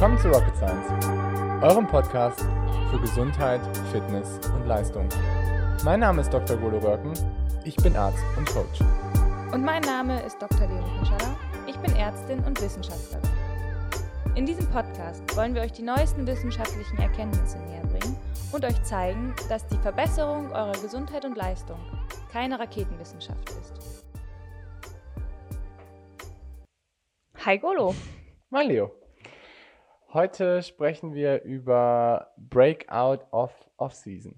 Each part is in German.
Willkommen zu Rocket Science, eurem Podcast für Gesundheit, Fitness und Leistung. Mein Name ist Dr. Golo Röcken, ich bin Arzt und Coach. Und mein Name ist Dr. Leonie Pinschala, ich bin Ärztin und Wissenschaftlerin. In diesem Podcast wollen wir euch die neuesten wissenschaftlichen Erkenntnisse näher bringen und euch zeigen, dass die Verbesserung eurer Gesundheit und Leistung keine Raketenwissenschaft ist. Hi Golo. Mein Leo. Heute sprechen wir über Breakout of Off-Season.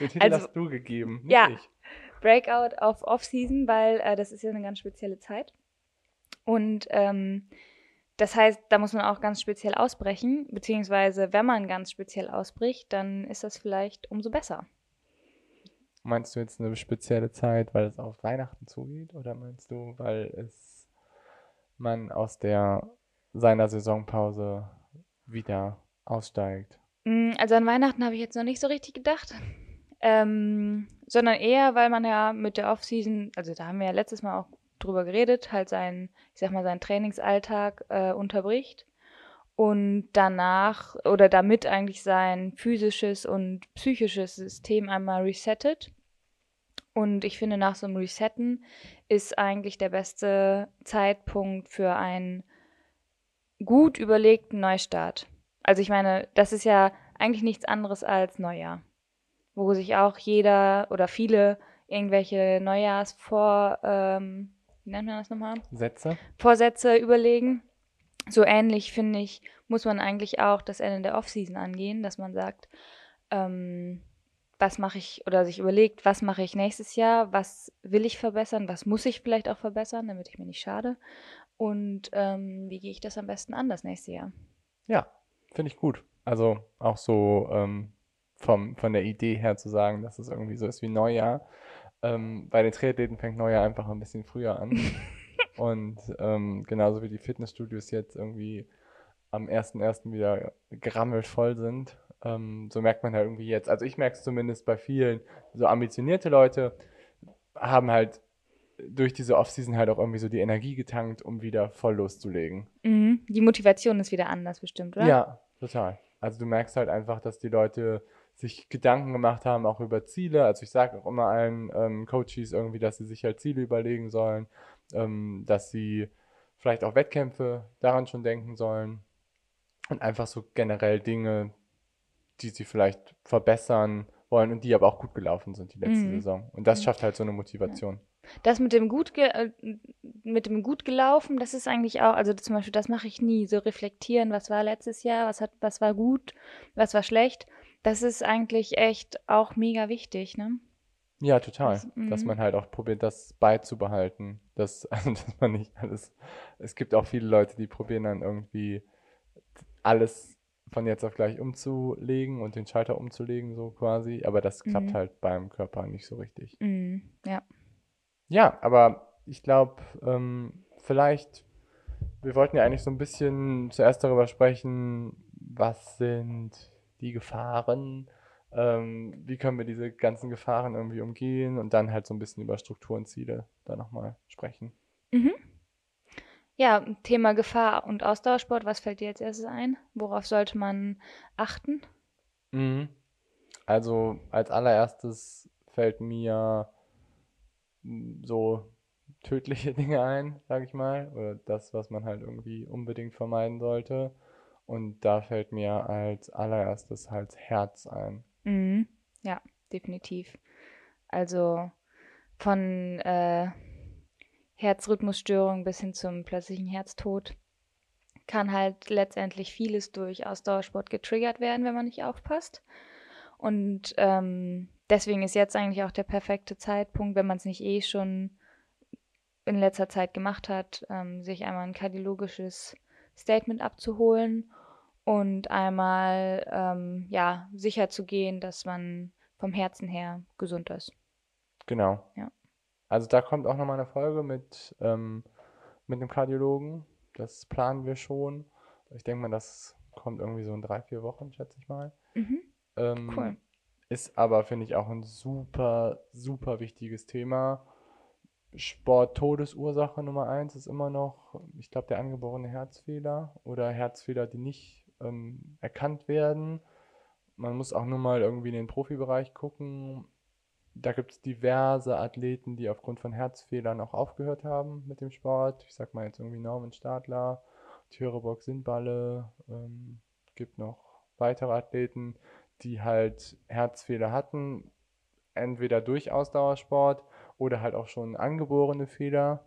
Den Titel Also- hast du gegeben, nicht Ja. ich. Breakout auf Off-Season, weil äh, das ist ja eine ganz spezielle Zeit. Und ähm, das heißt, da muss man auch ganz speziell ausbrechen, beziehungsweise wenn man ganz speziell ausbricht, dann ist das vielleicht umso besser. Meinst du jetzt eine spezielle Zeit, weil es auf Weihnachten zugeht? Oder meinst du, weil es man aus der seiner Saisonpause wieder aussteigt? Mm, Also an Weihnachten habe ich jetzt noch nicht so richtig gedacht, ähm, sondern eher, weil man ja mit der Off-Season, also da haben wir ja letztes Mal auch drüber geredet, halt seinen, ich sag mal, seinen Trainingsalltag äh, unterbricht und danach oder damit eigentlich sein physisches und psychisches System einmal resettet. Und ich finde, nach so einem Resetten ist eigentlich der beste Zeitpunkt für einen gut überlegten Neustart. Also ich meine, das ist ja eigentlich nichts anderes als Neujahr, wo sich auch jeder oder viele irgendwelche Neujahrsvor, ähm, wie nennt man das nochmal? Sätze? Vorsätze überlegen. So ähnlich, finde ich, muss man eigentlich auch das Ende der Offseason angehen, dass man sagt, ähm, was mache ich oder sich überlegt, was mache ich nächstes Jahr, was will ich verbessern, was muss ich vielleicht auch verbessern, damit ich mir nicht schade und ähm, wie gehe ich das am besten an das nächste Jahr. Ja, finde ich gut. Also auch so ähm, vom, von der Idee her zu sagen, dass es irgendwie so ist wie Neujahr. Ähm, bei den Triathleten fängt Neujahr einfach ein bisschen früher an. Und ähm, genauso wie die Fitnessstudios jetzt irgendwie am 1.1. wieder gerammelt voll sind, ähm, so merkt man halt irgendwie jetzt, also ich merke es zumindest bei vielen, so ambitionierte Leute haben halt durch diese Offseason halt auch irgendwie so die Energie getankt, um wieder voll loszulegen. Mhm. Die Motivation ist wieder anders bestimmt, oder? Ja, total. Also du merkst halt einfach, dass die Leute sich Gedanken gemacht haben, auch über Ziele. Also ich sage auch immer allen ähm, Coaches irgendwie, dass sie sich halt Ziele überlegen sollen, ähm, dass sie vielleicht auch Wettkämpfe daran schon denken sollen und einfach so generell Dinge, die sie vielleicht verbessern wollen und die aber auch gut gelaufen sind die letzte Mhm. Saison. Und das Mhm. schafft halt so eine Motivation. Das mit dem gut äh, mit dem gut gelaufen, das ist eigentlich auch, also zum Beispiel, das mache ich nie. So reflektieren, was war letztes Jahr, was hat, was war gut, was war schlecht. Das ist eigentlich echt auch mega wichtig, ne? Ja, total. Das- Dass mhm. man halt auch probiert, das beizubehalten. Dass, also, dass man nicht alles. Es gibt auch viele Leute, die probieren dann irgendwie alles von jetzt auf gleich umzulegen und den Schalter umzulegen, so quasi. Aber das klappt Mhm. halt beim Körper nicht so richtig. Mhm. Ja. Ja, aber ich glaube, ähm, vielleicht, wir wollten ja eigentlich so ein bisschen zuerst darüber sprechen, was sind die Gefahren, ähm, wie können wir diese ganzen Gefahren irgendwie umgehen und dann halt so ein bisschen über Strukturen, Ziele da nochmal sprechen. Mhm. Ja, Thema Gefahr und Ausdauersport, was fällt dir als erstes ein? Worauf sollte man achten? Mhm. Also als allererstes fällt mir so tödliche Dinge ein, sage ich mal, oder das, was man halt irgendwie unbedingt vermeiden sollte. Und da fällt mir als allererstes halt Herz ein. Mhm. Ja, definitiv. Also von äh, Herzrhythmusstörung bis hin zum plötzlichen Herztod kann halt letztendlich vieles durch Ausdauersport getriggert werden, wenn man nicht aufpasst. Und ähm, deswegen ist jetzt eigentlich auch der perfekte Zeitpunkt, wenn man es nicht eh schon in letzter Zeit gemacht hat, ähm, sich einmal ein kardiologisches Statement abzuholen und einmal ähm, ja sicher zu gehen, dass man vom Herzen her gesund ist. Genau. Ja. Also da kommt auch nochmal eine Folge mit, ähm, mit einem Kardiologen. Das planen wir schon. Ich denke mal, das kommt irgendwie so in drei, vier Wochen, schätze ich mal. Mhm. Ähm, Cool. Ist aber, finde ich, auch ein super, super wichtiges Thema. Sport-Todesursache Nummer eins ist immer noch, ich glaube, der angeborene Herzfehler oder Herzfehler, die nicht ähm, erkannt werden. Man muss auch nur mal irgendwie in den Profibereich gucken. Da gibt es diverse Athleten, die aufgrund von Herzfehlern auch aufgehört haben mit dem Sport. Ich sag mal jetzt irgendwie Norman Stadler, Thürebock Sindballe. Ähm, gibt noch weitere Athleten, die halt Herzfehler hatten, entweder durch Ausdauersport oder halt auch schon angeborene Fehler.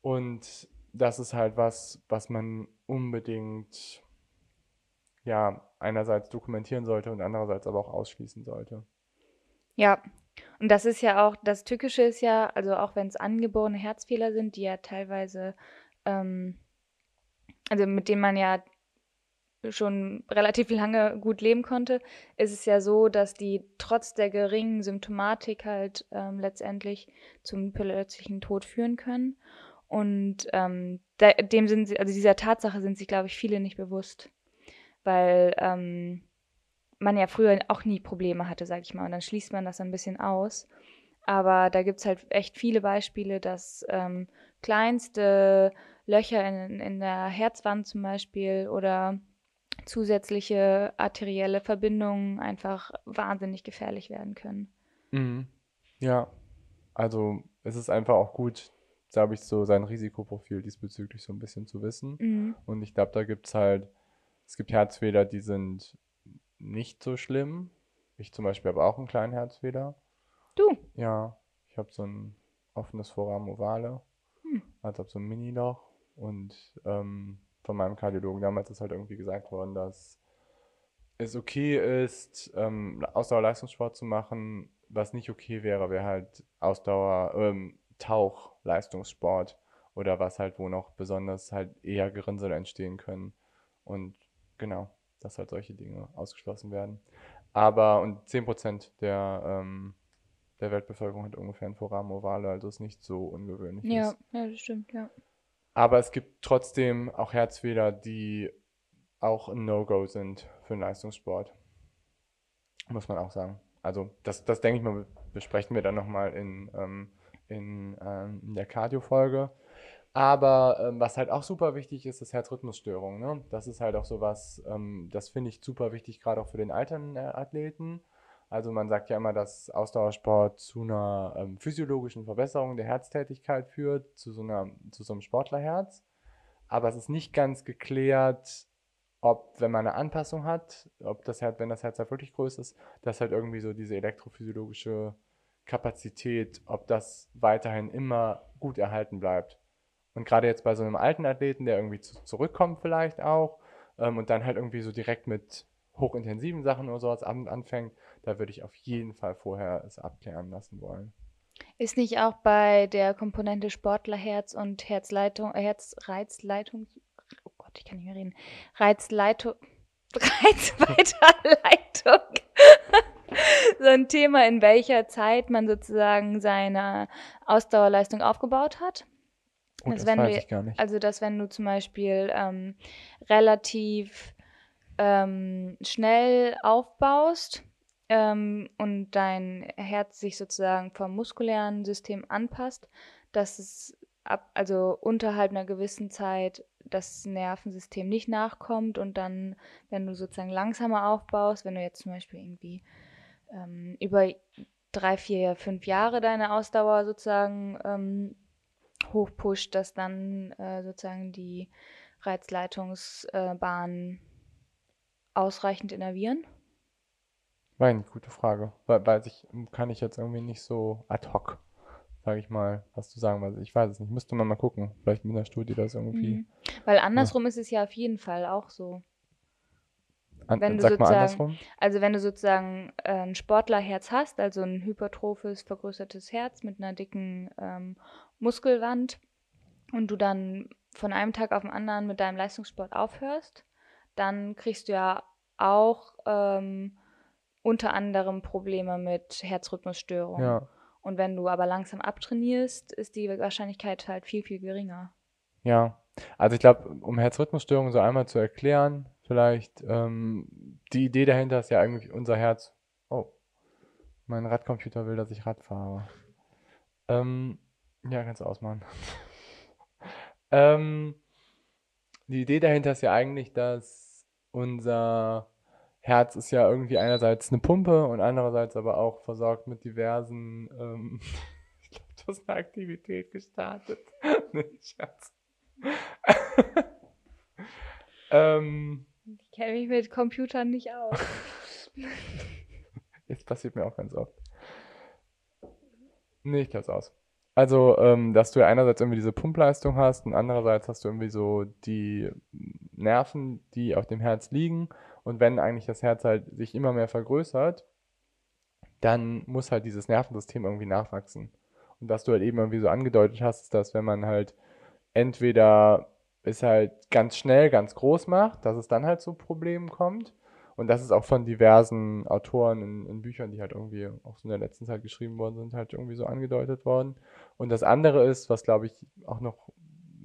Und das ist halt was, was man unbedingt ja einerseits dokumentieren sollte und andererseits aber auch ausschließen sollte. Ja, und das ist ja auch, das Tückische ist ja, also auch wenn es angeborene Herzfehler sind, die ja teilweise, ähm, also mit denen man ja schon relativ lange gut leben konnte, ist es ja so, dass die trotz der geringen Symptomatik halt ähm, letztendlich zum plötzlichen Tod führen können. Und ähm, dem sind sie, also dieser Tatsache sind sich, glaube ich, viele nicht bewusst. Weil ähm, man ja früher auch nie Probleme hatte, sag ich mal. Und dann schließt man das ein bisschen aus. Aber da gibt es halt echt viele Beispiele, dass ähm, kleinste Löcher in, in der Herzwand zum Beispiel oder zusätzliche arterielle Verbindungen einfach wahnsinnig gefährlich werden können. Mhm. Ja, also es ist einfach auch gut, glaube ich, so sein Risikoprofil diesbezüglich so ein bisschen zu wissen. Mhm. Und ich glaube, da gibt es halt, es gibt Herzfehler, die sind nicht so schlimm. Ich zum Beispiel habe auch einen kleinen Herzfehler. Du? Ja, ich habe so ein offenes Foramen ovale, hm. also so ein Mini-Loch und ähm, von meinem Kardiologen damals ist halt irgendwie gesagt worden, dass es okay ist, ähm, Ausdauerleistungssport zu machen. Was nicht okay wäre, wäre halt Ausdauer, ähm, Tauchleistungssport oder was halt, wo noch besonders halt eher Gerinnsel entstehen können. Und genau, dass halt solche Dinge ausgeschlossen werden. Aber und 10% der, ähm, der Weltbevölkerung hat ungefähr ein Foramen ovale, also ist nicht so ungewöhnlich. Ja, ja, das stimmt, ja. Aber es gibt trotzdem auch Herzfehler, die auch ein No-Go sind für den Leistungssport. Muss man auch sagen. Also das, das denke ich mal, besprechen wir dann nochmal in, ähm, in, ähm, in der Cardio-Folge. Aber ähm, was halt auch super wichtig ist, ist Herzrhythmusstörung. Ne? Das ist halt auch sowas, ähm, das finde ich super wichtig, gerade auch für den alternden äh, Athleten. Also man sagt ja immer, dass Ausdauersport zu einer ähm, physiologischen Verbesserung der Herztätigkeit führt, zu so, einer, zu so einem Sportlerherz. Aber es ist nicht ganz geklärt, ob, wenn man eine Anpassung hat, ob das Herz, wenn das Herz halt wirklich größer ist, dass halt irgendwie so diese elektrophysiologische Kapazität, ob das weiterhin immer gut erhalten bleibt. Und gerade jetzt bei so einem alten Athleten, der irgendwie zu, zurückkommt vielleicht auch ähm, und dann halt irgendwie so direkt mit hochintensiven Sachen oder sowas anfängt, da würde ich auf jeden Fall vorher es abklären lassen wollen. Ist nicht auch bei der Komponente Sportlerherz und Herzleitung, äh, Herzreizleitung, oh Gott, ich kann nicht mehr reden, Reizleitung, Reizweiterleitung so ein Thema, in welcher Zeit man sozusagen seine Ausdauerleistung aufgebaut hat? Oh, das weiß du, ich gar nicht. Also, dass wenn du zum Beispiel ähm, relativ ähm, schnell aufbaust ähm, und dein Herz sich sozusagen vom muskulären System anpasst, dass es ab, also unterhalb einer gewissen Zeit das Nervensystem nicht nachkommt und dann, wenn du sozusagen langsamer aufbaust, wenn du jetzt zum Beispiel irgendwie ähm, über drei, vier, fünf Jahre deine Ausdauer sozusagen ähm, hochpusht, dass dann äh, sozusagen die Reizleitungsbahnen ausreichend innervieren? War eine gute Frage. Weil, weiß ich, kann ich jetzt irgendwie nicht so ad hoc, sage ich mal, was zu sagen. Also ich weiß es nicht. Müsste man mal gucken. Vielleicht mit einer Studie das irgendwie. Mhm. Weil andersrum ja. ist es ja auf jeden Fall auch so. An, wenn du sag mal andersrum. Also wenn du sozusagen äh, ein Sportlerherz hast, also ein hypertrophes, vergrößertes Herz mit einer dicken ähm, Muskelwand und du dann von einem Tag auf den anderen mit deinem Leistungssport aufhörst, dann kriegst du ja auch ähm, unter anderem Probleme mit Herzrhythmusstörungen. Ja. Und wenn du aber langsam abtrainierst, ist die Wahrscheinlichkeit halt viel, viel geringer. Ja, also ich glaube, um Herzrhythmusstörungen so einmal zu erklären, vielleicht, ähm, die Idee dahinter ist ja eigentlich unser Herz. Oh, mein Radcomputer will, dass ich Rad fahre. Ähm, Ja, kannst du ausmachen. ähm, die Idee dahinter ist ja eigentlich, dass unser Herz ist ja irgendwie einerseits eine Pumpe und andererseits aber auch versorgt mit diversen, ähm, ich glaube, du hast eine Aktivität gestartet. nee, Scherz. ähm, Ich kenne mich mit Computern nicht aus. Jetzt passiert mir auch ganz oft. Nee, ich klapp's aus. Also, ähm, dass du ja einerseits irgendwie diese Pumpleistung hast und andererseits hast du irgendwie so die Nerven, die auf dem Herz liegen. Und wenn eigentlich das Herz halt sich immer mehr vergrößert, dann muss halt dieses Nervensystem irgendwie nachwachsen. Und was du halt eben irgendwie so angedeutet hast, ist, dass wenn man halt entweder es halt ganz schnell, ganz groß macht, dass es dann halt zu Problemen kommt. Und das ist auch von diversen Autoren in, in Büchern, die halt irgendwie auch so in der letzten Zeit geschrieben worden sind, halt irgendwie so angedeutet worden. Und das andere ist, was glaube ich auch noch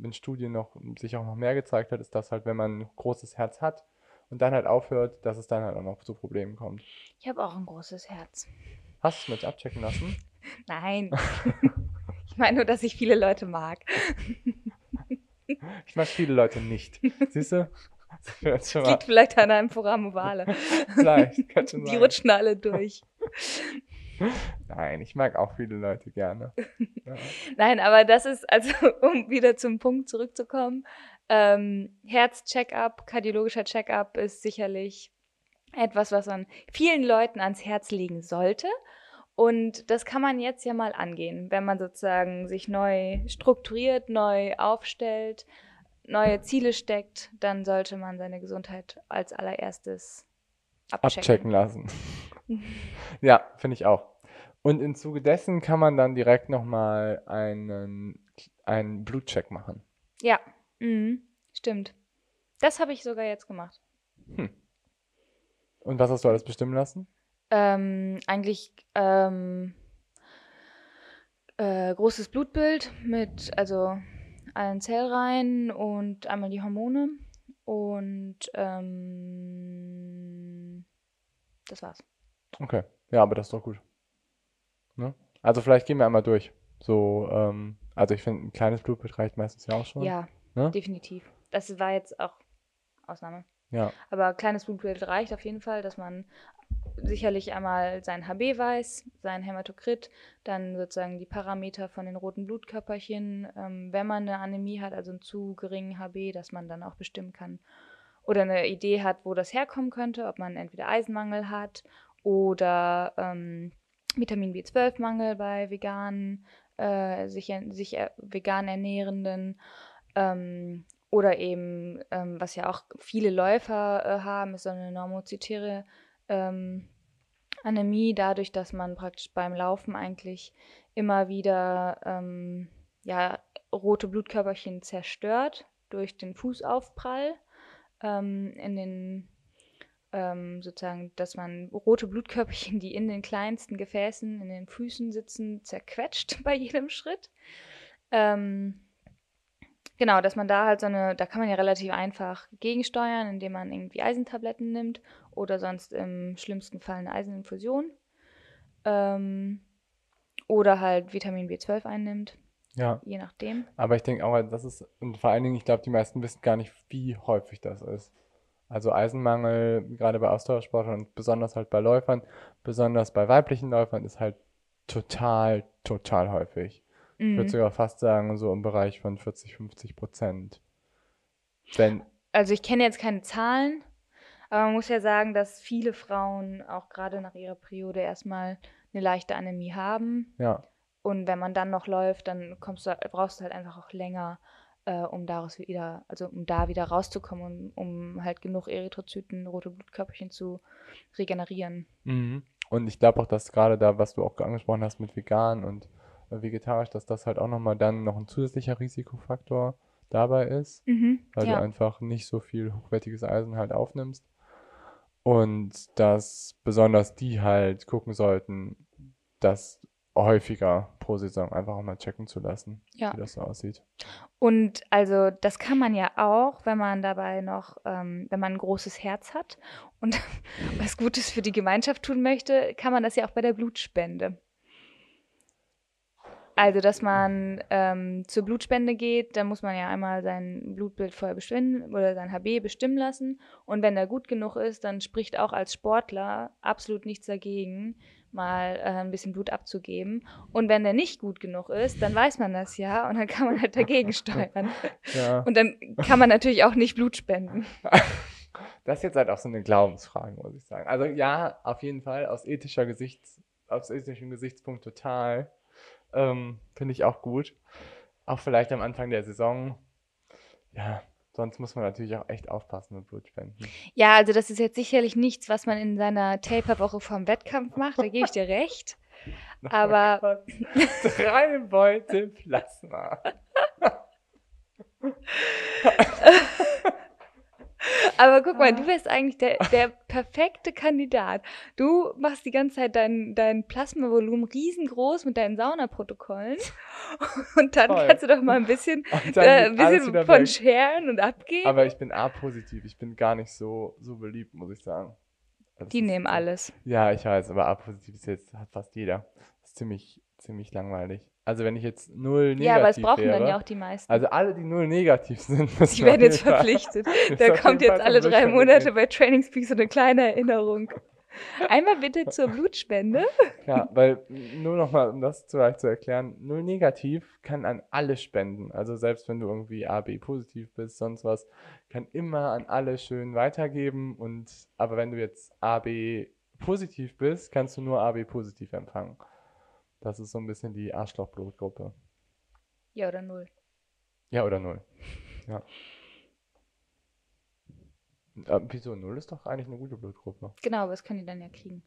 in Studien noch sich auch noch mehr gezeigt hat, ist, dass halt, wenn man ein großes Herz hat und dann halt aufhört, dass es dann halt auch noch zu Problemen kommt. Ich habe auch ein großes Herz. Hast du es mit abchecken lassen? Nein. ich meine nur, dass ich viele Leute mag. Ich mag viele Leute nicht. Siehst du? Das Liegt vielleicht an einem Forum ovale. vielleicht, könnte schon Die sein. rutschen alle durch. Nein, ich mag auch viele Leute gerne. Ja. Nein, aber das ist, also um wieder zum Punkt zurückzukommen, ähm, Herz-Check-up, kardiologischer Check-up ist sicherlich etwas, was man vielen Leuten ans Herz legen sollte. Und das kann man jetzt ja mal angehen, wenn man sozusagen sich neu strukturiert, neu aufstellt, neue Ziele steckt, dann sollte man seine Gesundheit als allererstes abchecken. Abchecken lassen. Ja, finde ich auch. Und im Zuge dessen kann man dann direkt nochmal einen, einen Blutcheck machen. Ja, mhm. stimmt. Das habe ich sogar jetzt gemacht. Und was hast du alles bestimmen lassen? Ähm, eigentlich ähm, äh, großes Blutbild mit also allen Zellreihen und einmal die Hormone und ähm, das war's. Okay. Ja, aber das ist doch gut. Ne? Also vielleicht gehen wir einmal durch. So, ähm, also ich finde, ein kleines Blutbild reicht meistens ja auch schon. Ja, Ne? definitiv. Das war jetzt auch Ausnahme. Ja. Aber kleines Blutbild reicht auf jeden Fall, dass man sicherlich einmal sein HB weiß, sein Hämatokrit, dann sozusagen die Parameter von den roten Blutkörperchen, ähm, wenn man eine Anämie hat, also einen zu geringen HB, dass man dann auch bestimmen kann oder eine Idee hat, wo das herkommen könnte, ob man entweder Eisenmangel hat oder ähm, Vitamin B12-Mangel bei veganen, äh, sich, sich äh, vegan ernährenden ähm, oder eben, ähm, was ja auch viele Läufer äh, haben, ist so eine normozytäre ähm, Anämie, dadurch, dass man praktisch beim Laufen eigentlich immer wieder ähm, ja, rote Blutkörperchen zerstört durch den Fußaufprall ähm, in den ähm, sozusagen, dass man rote Blutkörperchen, die in den kleinsten Gefäßen, in den Füßen sitzen, zerquetscht bei jedem Schritt. Ähm, genau, dass man da halt so eine, da kann man ja relativ einfach gegensteuern, indem man irgendwie Eisentabletten nimmt oder sonst im schlimmsten Fall eine Eiseninfusion. Ähm, oder halt Vitamin B12 einnimmt, Ja. je nachdem. Aber ich denke auch, das ist, und vor allen Dingen, ich glaube, die meisten wissen gar nicht, wie häufig das ist. Also Eisenmangel, gerade bei Ausdauersportlern und besonders halt bei Läufern, besonders bei weiblichen Läufern, ist halt total, total häufig. Ich würde Mhm. sogar fast sagen, so im Bereich von 40, 50 Prozent. Wenn, Also ich kenne jetzt keine Zahlen, aber man muss ja sagen, dass viele Frauen auch gerade nach ihrer Periode erstmal eine leichte Anämie haben. ja, Und wenn man dann noch läuft, dann kommst du, brauchst du halt einfach auch länger, äh, um daraus wieder, also um da wieder rauszukommen, um, um halt genug Erythrozyten, rote Blutkörperchen zu regenerieren. Mhm. Und ich glaube auch, dass gerade da, was du auch angesprochen hast mit vegan und vegetarisch, dass das halt auch nochmal dann noch ein zusätzlicher Risikofaktor dabei ist, weil du ja. einfach nicht so viel hochwertiges Eisen halt aufnimmst. Und dass besonders die halt gucken sollten, das häufiger pro Saison einfach auch mal checken zu lassen, Ja. wie das so aussieht. Und also das kann man ja auch, wenn man dabei noch, ähm, wenn man ein großes Herz hat und was Gutes für die Gemeinschaft tun möchte, kann man das ja auch bei der Blutspende. Also, dass man ähm, zur Blutspende geht, dann muss man ja einmal sein Blutbild vorher bestimmen oder sein HB bestimmen lassen. Und wenn er gut genug ist, dann spricht auch als Sportler absolut nichts dagegen, mal äh, ein bisschen Blut abzugeben. Und wenn der nicht gut genug ist, dann weiß man das ja und dann kann man halt dagegen steuern. Ja. Und dann kann man natürlich auch nicht Blut spenden. Das ist jetzt halt auch so eine Glaubensfrage, muss ich sagen. Also ja, auf jeden Fall aus ethischer Gesichts, aus ethischem Gesichtspunkt total. Ähm, Finde ich auch gut. Auch vielleicht am Anfang der Saison. Ja, sonst muss man natürlich auch echt aufpassen mit Blutspenden. Ja, also das ist jetzt sicherlich nichts, was man in seiner Taper-Woche vorm Wettkampf macht, da gebe ich dir recht. Aber Drei Beutel Plasma. Aber guck mal, du wärst eigentlich der, der perfekte Kandidat. Du machst die ganze Zeit dein, dein Plasmavolumen riesengroß mit deinen Saunaprotokollen. Und dann Toll. kannst du doch mal ein bisschen, äh, ein bisschen von weg. scheren und abgeben. Aber ich bin A-positiv. Ich bin gar nicht so, so beliebt, muss ich sagen. Das die nehmen alles. Ja, ich weiß, aber A-positiv ist jetzt, hat fast jeder. Das ist ziemlich, ziemlich langweilig. Also wenn ich jetzt null negativ Ja, aber es brauchen wäre, dann ja auch die meisten. Also alle, die null negativ sind, die werden jetzt verpflichtet. Da kommt jetzt alle drei Monate bei Trainingspeak so eine kleine Erinnerung. Einmal bitte zur Blutspende. Ja, weil nur nochmal, um das vielleicht zu erklären, null negativ kann an alle spenden. Also selbst wenn du irgendwie AB positiv bist, sonst was, kann immer an alle schön weitergeben. Und aber wenn du jetzt AB positiv bist, kannst du nur AB positiv empfangen. Das ist so ein bisschen die Arschlochblutgruppe. Ja, oder null. Ja, oder null. Ja. Äh, wieso? Null ist doch eigentlich eine gute Blutgruppe. Genau, aber das können die dann ja kriegen.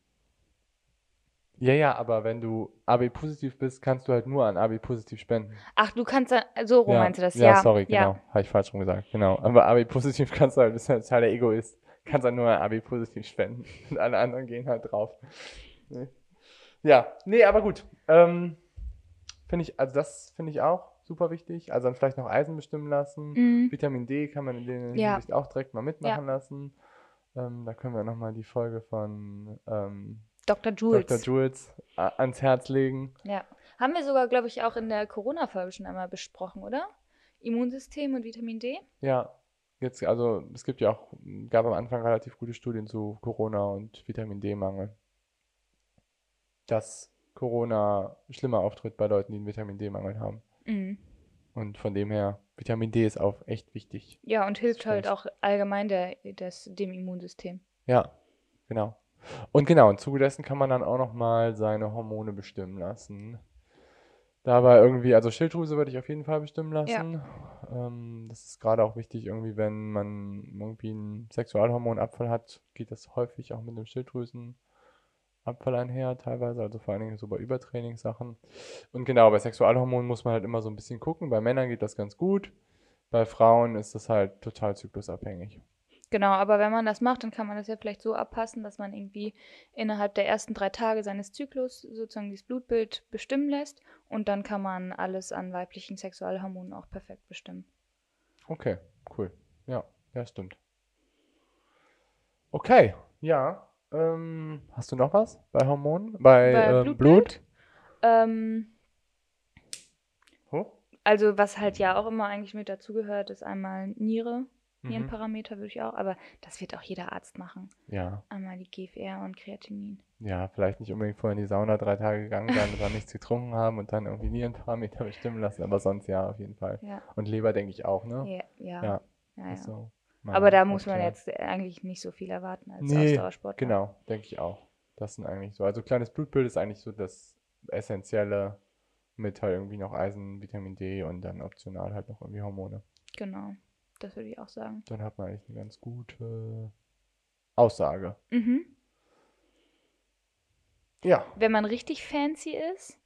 Ja, ja, aber wenn du AB positiv bist, kannst du halt nur an AB positiv spenden. Ach, du kannst dann, so rum ja, meinst du das, ja. ja. sorry, ja. genau. Habe ich falsch rum gesagt. Genau. Aber AB positiv kannst du halt, bist halt total der Egoist. Kannst halt nur an AB positiv spenden. Und alle anderen gehen halt drauf. Nee. Ja, nee, aber gut. Ähm, finde ich, also das finde ich auch super wichtig. Also dann vielleicht noch Eisen bestimmen lassen. Mhm. Vitamin D kann man in der Ja. Hinsicht auch direkt mal mitmachen lassen. Ähm, da können wir nochmal die Folge von ähm, Dr. Jules. Dr. Jules äh, ans Herz legen. Ja. Haben wir sogar, glaube ich, auch in der Corona-Folge schon einmal besprochen, oder? Immunsystem und Vitamin D? Ja, jetzt, also es gibt ja auch, gab am Anfang relativ gute Studien zu Corona und Vitamin D-Mangel. Dass Corona schlimmer auftritt bei Leuten, die einen Vitamin D-Mangel haben. Mhm. Und von dem her, Vitamin D ist auch echt wichtig. Ja, und hilft halt auch allgemein der, des, dem Immunsystem. Ja, genau. Und genau, im Zuge dessen kann man dann auch nochmal seine Hormone bestimmen lassen. Dabei irgendwie, also Schilddrüse würde ich auf jeden Fall bestimmen lassen. Ähm, das ist gerade auch wichtig, irgendwie, wenn man irgendwie einen Sexualhormonabfall hat, geht das häufig auch mit einem Schilddrüsenabfall einher, teilweise, also vor allen Dingen so bei Übertrainingssachen. Und genau, bei Sexualhormonen muss man halt immer so ein bisschen gucken. Bei Männern geht das ganz gut. Bei Frauen ist das halt total zyklusabhängig. Genau, aber wenn man das macht, dann kann man das ja vielleicht so abpassen, dass man irgendwie innerhalb der ersten drei Tage seines Zyklus sozusagen dieses Blutbild bestimmen lässt und dann kann man alles an weiblichen Sexualhormonen auch perfekt bestimmen. Okay, cool. Ja, ja, stimmt. Okay, ja. Ähm, hast du noch was bei Hormonen? Bei, Bei ähm? Blut? Ähm, also was halt ja auch immer eigentlich mit dazugehört, ist einmal Niere, mhm. Nierenparameter würde ich auch, aber das wird auch jeder Arzt machen. Ja, Einmal die GFR und Kreatinin. ja, vielleicht nicht unbedingt vorher in die Sauna drei Tage gegangen sein und dann nichts getrunken haben und dann irgendwie Nierenparameter bestimmen lassen, aber sonst ja, auf jeden Fall. Ja, Und Leber denke ich auch, ne? ja, ja. Ja, ja, ja. so Aber da muss man jetzt eigentlich nicht so viel erwarten als Nee, Ausdauersportler. Genau, denke ich auch. Das sind eigentlich so. Also kleines Blutbild ist eigentlich so das Essentielle mit halt irgendwie noch Eisen, Vitamin D und dann optional halt noch irgendwie Hormone. Genau, das würde ich auch sagen. Dann hat man eigentlich eine ganz gute Aussage. Mhm. Ja. Wenn man richtig fancy ist,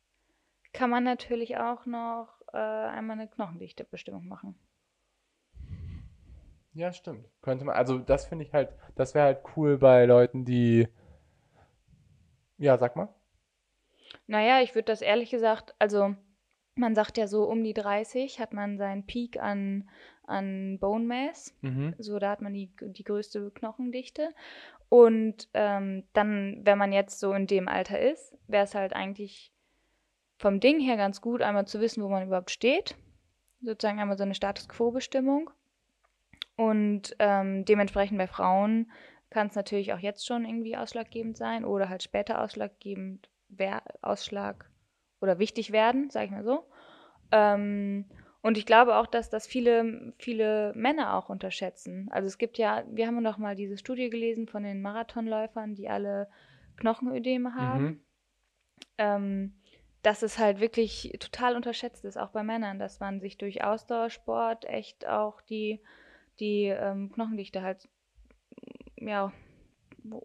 kann man natürlich auch noch äh, einmal eine Knochendichtebestimmung machen. Ja, stimmt. Könnte man, also das finde ich halt, das wäre halt cool bei Leuten, die. Ja, sag mal. Naja, ich würde das ehrlich gesagt, also man sagt ja so, um die 30 hat man seinen Peak an, an Bone Mass. Mhm. So, da hat man die, die größte Knochendichte. Und ähm, dann, wenn man jetzt so in dem Alter ist, wäre es halt eigentlich vom Ding her ganz gut, einmal zu wissen, wo man überhaupt steht. Sozusagen einmal so eine Status Quo-Bestimmung. Und ähm, dementsprechend bei Frauen kann es natürlich auch jetzt schon irgendwie ausschlaggebend sein oder halt später ausschlaggebend wer Ausschlag oder wichtig werden, sage ich mal so. Ähm, und ich glaube auch, dass das viele, viele Männer auch unterschätzen. Also es gibt ja, wir haben noch mal diese Studie gelesen von den Marathonläufern, die alle Knochenödeme haben. Mhm. Ähm, dass es halt wirklich total unterschätzt ist, auch bei Männern, dass man sich durch Ausdauersport echt auch die, die ähm, Knochendichte halt ja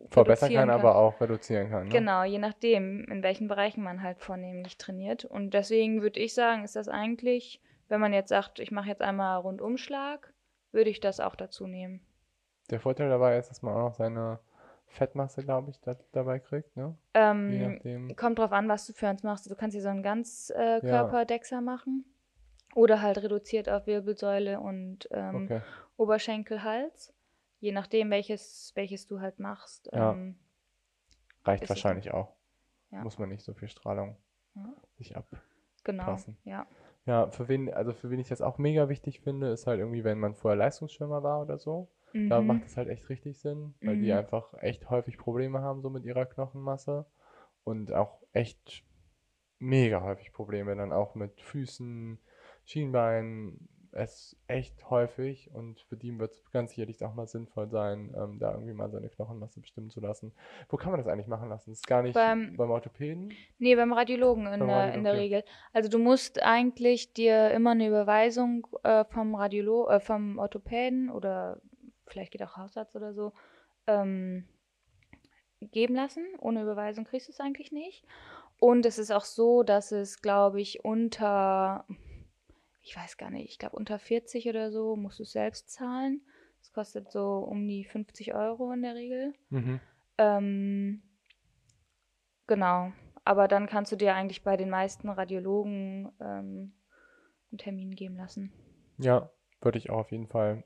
verbessern kann, kann, aber auch reduzieren kann. Ne? Genau, je nachdem, in welchen Bereichen man halt vornehmlich trainiert. Und deswegen würde ich sagen, ist das eigentlich, wenn man jetzt sagt, ich mache jetzt einmal Rundumschlag, würde ich das auch dazu nehmen. Der Vorteil dabei ist, dass man auch noch seine Fettmasse, glaube ich, da, dabei kriegt, ne? Ähm, kommt drauf an, was du für uns machst. Du kannst hier so einen ganz äh, Körperdexer ja. machen. Oder halt reduziert auf Wirbelsäule und ähm, okay. Oberschenkel, Hals. Je nachdem, welches, welches du halt machst. Ja. Ähm, Reicht wahrscheinlich auch. Ja. Muss man nicht so viel Strahlung ja. sich abpassen. Genau, ja. Ja, für wen, also für wen ich das auch mega wichtig finde, ist halt irgendwie, wenn man vorher Leistungsschwimmer war oder so. Mhm. Da macht es halt echt richtig Sinn, weil mhm. die einfach echt häufig Probleme haben, so mit ihrer Knochenmasse. Und auch echt mega häufig Probleme dann auch mit Füßen, Schienbeinen, es echt häufig und für die wird es ganz sicherlich auch mal sinnvoll sein, ähm, da irgendwie mal seine Knochenmasse bestimmen zu lassen. Wo kann man das eigentlich machen lassen? Das ist gar nicht beim, beim Orthopäden? Nee, beim Radiologen in, beim der, in der. Regel. Also du musst eigentlich dir immer eine Überweisung äh, vom Radiolo äh, vom Orthopäden oder vielleicht geht auch Hausarzt oder so, ähm, geben lassen. Ohne Überweisung kriegst du es eigentlich nicht. Und es ist auch so, dass es, glaube ich, unter ich weiß gar nicht, ich glaube unter 40 oder so musst du es selbst zahlen. Das kostet so um die 50 Euro in der Regel. Mhm. Ähm, genau. Aber dann kannst du dir eigentlich bei den meisten Radiologen ähm, einen Termin geben lassen. Ja, würde ich auch auf jeden Fall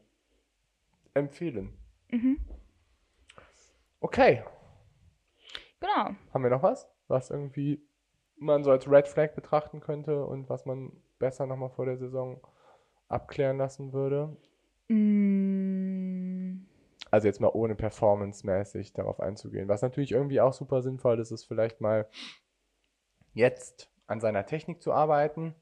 empfehlen. Mhm. Okay. Genau. Haben wir noch was, was irgendwie man so als Red Flag betrachten könnte und was man besser nochmal vor der Saison abklären lassen würde? Mm. Also jetzt mal ohne performancemäßig darauf einzugehen. Was natürlich irgendwie auch super sinnvoll ist, ist vielleicht mal jetzt an seiner Technik zu arbeiten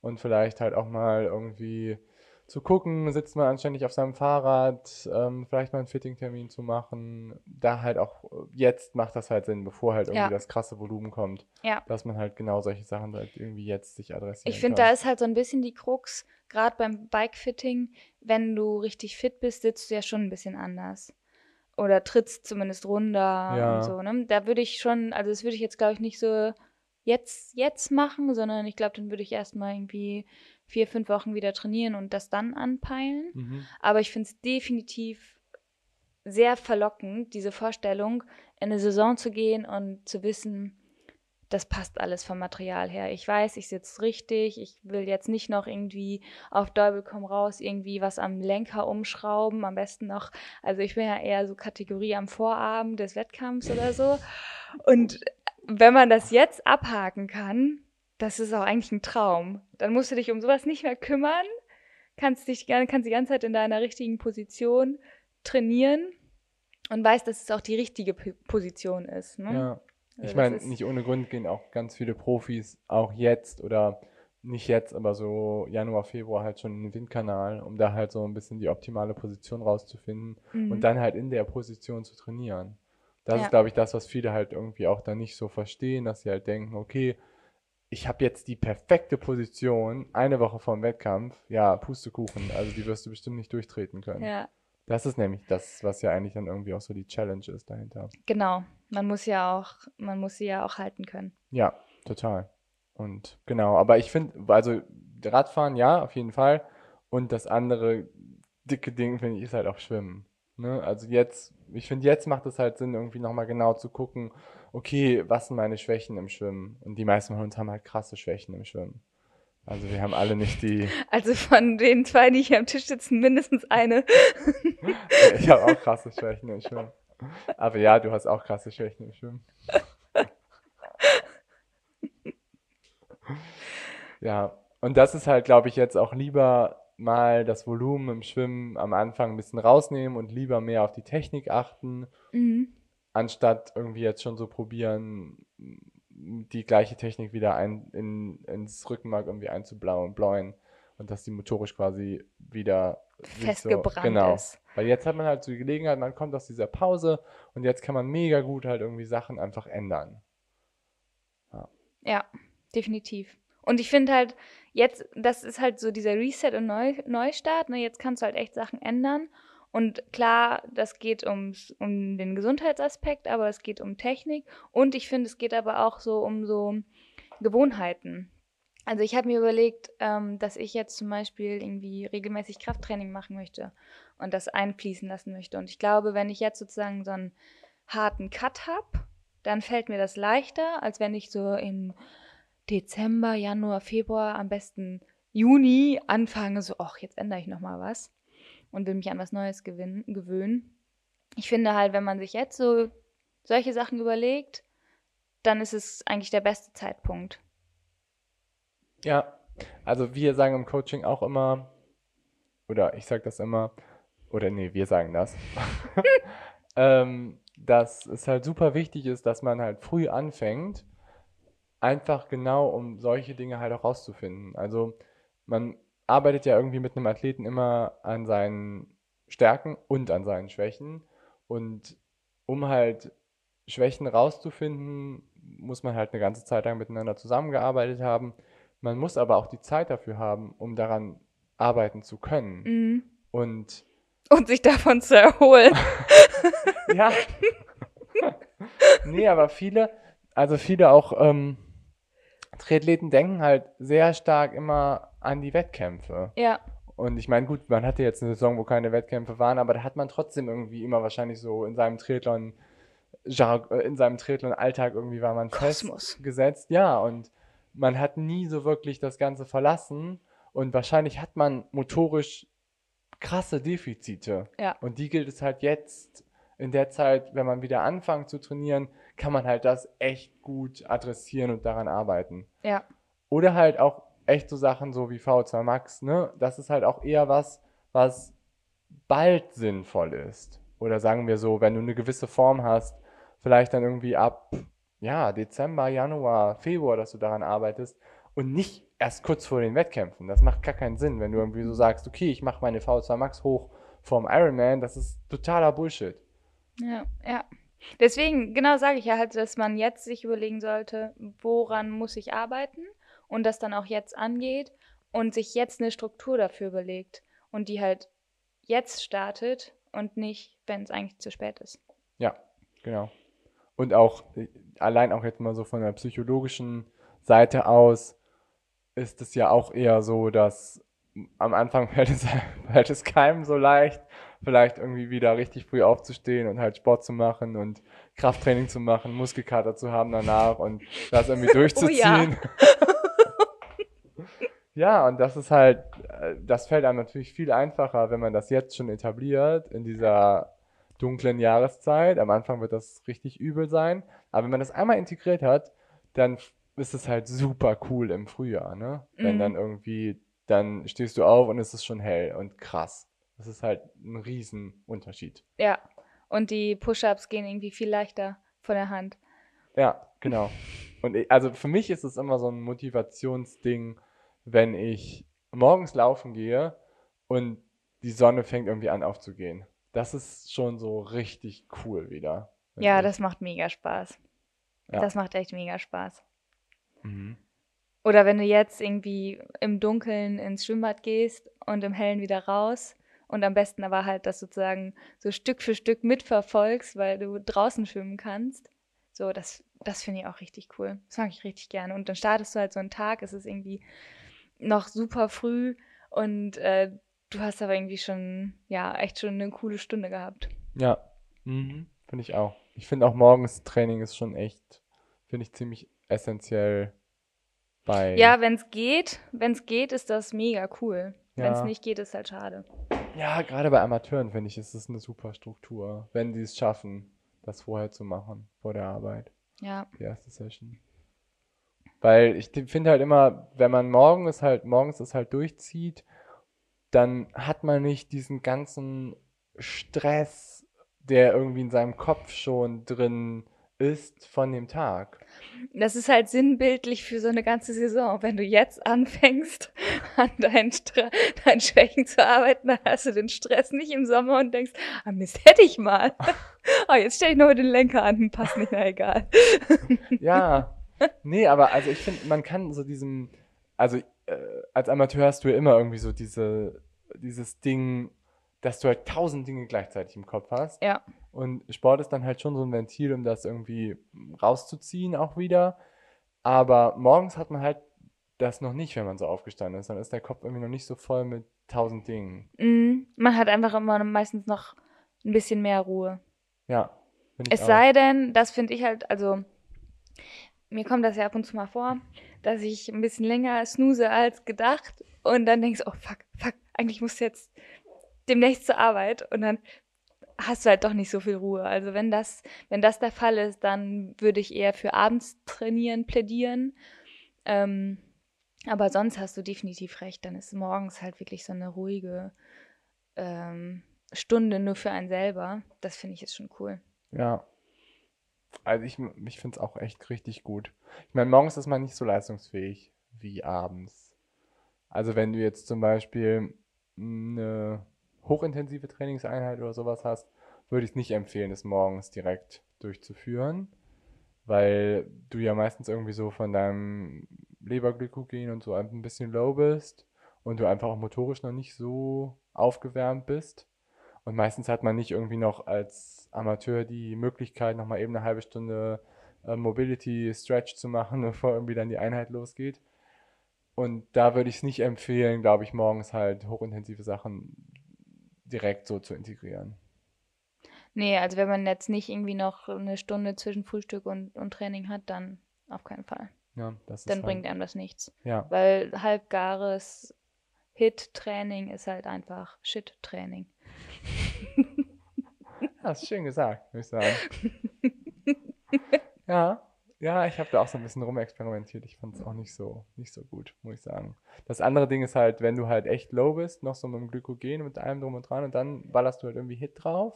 und vielleicht halt auch mal irgendwie zu gucken, sitzt man anständig auf seinem Fahrrad, ähm, vielleicht mal einen Fitting-Termin zu machen. Da halt auch, jetzt macht das halt Sinn, bevor halt irgendwie ja. das krasse Volumen kommt. Ja. Dass man halt genau solche Sachen halt irgendwie jetzt sich adressiert. Ich finde, da ist halt so ein bisschen die Krux, gerade beim Bike-Fitting, wenn du richtig fit bist, sitzt du ja schon ein bisschen anders. Oder trittst zumindest runter ja. und so, ne? Da würde ich schon, also das würde ich jetzt, glaube ich, nicht so jetzt, jetzt machen, sondern ich glaube, dann würde ich erstmal irgendwie vier, fünf Wochen wieder trainieren und das dann anpeilen. Mhm. Aber ich finde es definitiv sehr verlockend, diese Vorstellung, in eine Saison zu gehen und zu wissen, das passt alles vom Material her. Ich weiß, ich sitze richtig. Ich will jetzt nicht noch irgendwie auf Däubel komm raus irgendwie was am Lenker umschrauben. Am besten noch, also ich bin ja eher so Kategorie am Vorabend des Wettkampfs oder so. Und wenn man das jetzt abhaken kann, das ist auch eigentlich ein Traum. Dann musst du dich um sowas nicht mehr kümmern, kannst dich kannst die ganze Zeit in deiner richtigen Position trainieren und weißt, dass es auch die richtige P Position ist. Ne? Ja. Also ich meine, nicht ohne Grund gehen auch ganz viele Profis auch jetzt oder nicht jetzt, aber so Januar, Februar halt schon in den Windkanal, um da halt so ein bisschen die optimale Position rauszufinden mhm. und dann halt in der Position zu trainieren. Das ja. ist, glaube ich, das, was viele halt irgendwie auch da nicht so verstehen, dass sie halt denken, okay, ich habe jetzt die perfekte Position, eine Woche vor dem Wettkampf, ja, Pustekuchen, also die wirst du bestimmt nicht durchtreten können. Ja. Das ist nämlich das, was ja eigentlich dann irgendwie auch so die Challenge ist dahinter. Genau, man muss ja auch, man muss sie ja auch halten können. Ja, total. Und genau, aber ich finde, also Radfahren, ja, auf jeden Fall. Und das andere dicke Ding, finde ich, ist halt auch Schwimmen. Ne? Also jetzt, ich finde, jetzt macht es halt Sinn, irgendwie nochmal genau zu gucken, okay, was sind meine Schwächen im Schwimmen? Und die meisten von uns haben halt krasse Schwächen im Schwimmen. Also wir haben alle nicht die. Also von den zwei, die hier am Tisch sitzen, mindestens eine. ich habe auch krasse Schwächen im Schwimmen. Aber ja, du hast auch krasse Schwächen im Schwimmen. Ja, und das ist halt, glaube ich, jetzt auch lieber mal das Volumen im Schwimmen am Anfang ein bisschen rausnehmen und lieber mehr auf die Technik achten, Mhm. Anstatt irgendwie jetzt schon so probieren, die gleiche Technik wieder ein, in, ins Rückenmark irgendwie einzublauen, blauen und dass die motorisch quasi wieder sich so, Festgebrannt genau. ist. Weil jetzt hat man halt so die Gelegenheit, man kommt aus dieser Pause und jetzt kann man mega gut halt irgendwie Sachen einfach ändern. Ja, definitiv. Und ich finde halt, jetzt, das ist halt so dieser Reset und Neu Neustart, ne? Jetzt kannst du halt echt Sachen ändern. Und klar, das geht ums, um den Gesundheitsaspekt, aber es geht um Technik. Und ich finde, es geht aber auch so um so Gewohnheiten. Also ich habe mir überlegt, ähm, dass ich jetzt zum Beispiel irgendwie regelmäßig Krafttraining machen möchte und das einfließen lassen möchte. Und ich glaube, wenn ich jetzt sozusagen so einen harten Cut habe, dann fällt mir das leichter, als wenn ich so im Dezember, Januar, Februar, am besten Juni anfange, so, ach, jetzt ändere ich nochmal was und will mich an was Neues gewinn- gewöhnen. Ich finde halt, wenn man sich jetzt so solche Sachen überlegt, dann ist es eigentlich der beste Zeitpunkt. Ja, also wir sagen im Coaching auch immer, oder ich sage das immer, oder nee, wir sagen das, ähm, dass es halt super wichtig ist, dass man halt früh anfängt, einfach genau um solche Dinge halt auch rauszufinden. Also man arbeitet ja irgendwie mit einem Athleten immer an seinen Stärken und an seinen Schwächen. Und um halt Schwächen rauszufinden, muss man halt eine ganze Zeit lang miteinander zusammengearbeitet haben. Man muss aber auch die Zeit dafür haben, um daran arbeiten zu können. Mhm. Und Und sich davon zu erholen. ja. nee, aber viele, also viele auch ähm, Triathleten denken halt sehr stark immer an die Wettkämpfe. ja, Und ich meine, gut, man hatte jetzt eine Saison, wo keine Wettkämpfe waren, aber da hat man trotzdem irgendwie immer wahrscheinlich so in seinem Triathlon, äh, in seinem Triathlon-Alltag irgendwie war man Kosmos. festgesetzt. Ja, und man hat nie so wirklich das Ganze verlassen und wahrscheinlich hat man motorisch krasse Defizite. Ja. Und die gilt es halt jetzt in der Zeit, wenn man wieder anfängt zu trainieren, kann man halt das echt gut adressieren und daran arbeiten. ja, Oder halt auch echt so Sachen so wie V2 Max, ne? Das ist halt auch eher was, was bald sinnvoll ist. Oder sagen wir so, wenn du eine gewisse Form hast, vielleicht dann irgendwie ab, ja, Dezember, Januar, Februar, dass du daran arbeitest und nicht erst kurz vor den Wettkämpfen. Das macht gar keinen Sinn, wenn du irgendwie so sagst, okay, ich mache meine V2 Max hoch vorm Ironman, das ist totaler Bullshit. ja, ja. Deswegen, genau sage ich ja halt, dass man jetzt sich überlegen sollte, woran muss ich arbeiten und das dann auch jetzt angeht und sich jetzt eine Struktur dafür überlegt und die halt jetzt startet und nicht, wenn es eigentlich zu spät ist. Ja, genau. Und auch, äh, allein auch jetzt mal so von der psychologischen Seite aus, ist es ja auch eher so, dass am Anfang fällt es, fällt es keinem so leicht, vielleicht irgendwie wieder richtig früh aufzustehen und halt Sport zu machen und Krafttraining zu machen, Muskelkater zu haben danach und das irgendwie durchzuziehen. Ja, und das ist halt, äh, das fällt einem natürlich viel einfacher, wenn man das jetzt schon etabliert in dieser dunklen Jahreszeit. Am Anfang wird das richtig übel sein, aber wenn man das einmal integriert hat, dann ist es halt super cool im Frühjahr, ne? Wenn Mhm. dann irgendwie, dann stehst du auf und es ist schon hell und krass. Das ist halt ein Riesenunterschied. Ja, und die Push-ups gehen irgendwie viel leichter von der Hand. Ja, genau. Und ich, also für mich ist es immer so ein Motivationsding, wenn ich morgens laufen gehe und die Sonne fängt irgendwie an aufzugehen. Das ist schon so richtig cool wieder. Ja, ich. das macht mega Spaß. Ja. Das macht echt mega Spaß. Mhm. Oder wenn du jetzt irgendwie im Dunkeln ins Schwimmbad gehst und im Hellen wieder raus und am besten aber halt das sozusagen so Stück für Stück mitverfolgst, weil du draußen schwimmen kannst. So, das, das finde ich auch richtig cool. Das mag ich richtig gerne. Und dann startest du halt so einen Tag, es ist irgendwie noch super früh und äh, du hast aber irgendwie schon, ja, echt schon eine coole Stunde gehabt. Ja, mhm. finde ich auch. Ich finde auch morgens Training ist schon echt, finde ich ziemlich essentiell bei. Ja, wenn es geht, wenn es geht, ist das mega cool. Wenn es Ja. nicht geht, ist halt schade. Ja, gerade bei Amateuren finde ich, ist es eine super Struktur, wenn die es schaffen, das vorher zu machen, vor der Arbeit. Ja. die erste Session. Weil ich finde halt immer, wenn man morgens halt, morgens es halt durchzieht, dann hat man nicht diesen ganzen Stress, der irgendwie in seinem Kopf schon drin ist von dem Tag. Das ist halt sinnbildlich für so eine ganze Saison. Wenn du jetzt anfängst, an deinen, Stra deinen Schwächen zu arbeiten, dann hast du den Stress nicht im Sommer und denkst, ah Mist, hätte ich mal. oh, jetzt stelle ich noch den Lenker an, passt nicht, na egal. ja, nee, aber also ich finde, man kann so diesem, also äh, als Amateur hast du ja immer irgendwie so diese, dieses Ding, dass du halt tausend Dinge gleichzeitig im Kopf hast. Ja. Und Sport ist dann halt schon so ein Ventil, um das irgendwie rauszuziehen auch wieder. Aber morgens hat man halt das noch nicht, wenn man so aufgestanden ist. Dann ist der Kopf irgendwie noch nicht so voll mit tausend Dingen. Mm, man hat einfach immer meistens noch ein bisschen mehr Ruhe. Ja. Es auch. sei denn, das finde ich halt, also mir kommt das ja ab und zu mal vor, dass ich ein bisschen länger snooze als gedacht und dann denkst, oh fuck, fuck, eigentlich muss jetzt demnächst zur Arbeit und dann hast du halt doch nicht so viel Ruhe. Also wenn das, wenn das der Fall ist, dann würde ich eher für abends trainieren plädieren. Ähm, aber sonst hast du definitiv recht, dann ist morgens halt wirklich so eine ruhige ähm, Stunde nur für einen selber. Das finde ich jetzt schon cool. Ja. Also ich, ich finde es auch echt richtig gut. Ich meine, morgens ist man nicht so leistungsfähig wie abends. Also wenn du jetzt zum Beispiel eine hochintensive Trainingseinheit oder sowas hast, würde ich es nicht empfehlen, es morgens direkt durchzuführen, weil du ja meistens irgendwie so von deinem Leberglykogen und so ein bisschen low bist und du einfach auch motorisch noch nicht so aufgewärmt bist. Und meistens hat man nicht irgendwie noch als Amateur die Möglichkeit, nochmal eben eine halbe Stunde äh, Mobility Stretch zu machen, bevor irgendwie dann die Einheit losgeht. Und da würde ich es nicht empfehlen, glaube ich, morgens halt hochintensive Sachen direkt so zu integrieren. Nee, also wenn man jetzt nicht irgendwie noch eine Stunde zwischen Frühstück und, und Training hat, dann auf keinen Fall. Ja, das dann bringt halt, einem das nichts. Ja. Weil halbgares Hit-Training ist halt einfach Shit-Training. Hast schön gesagt, würde ich sagen. ja, ja, ich habe da auch so ein bisschen rumexperimentiert. Ich fand es auch nicht so, nicht so gut, muss ich sagen. Das andere Ding ist halt, wenn du halt echt low bist, noch so mit dem Glykogen, mit allem drum und dran und dann ballerst du halt irgendwie Hit drauf,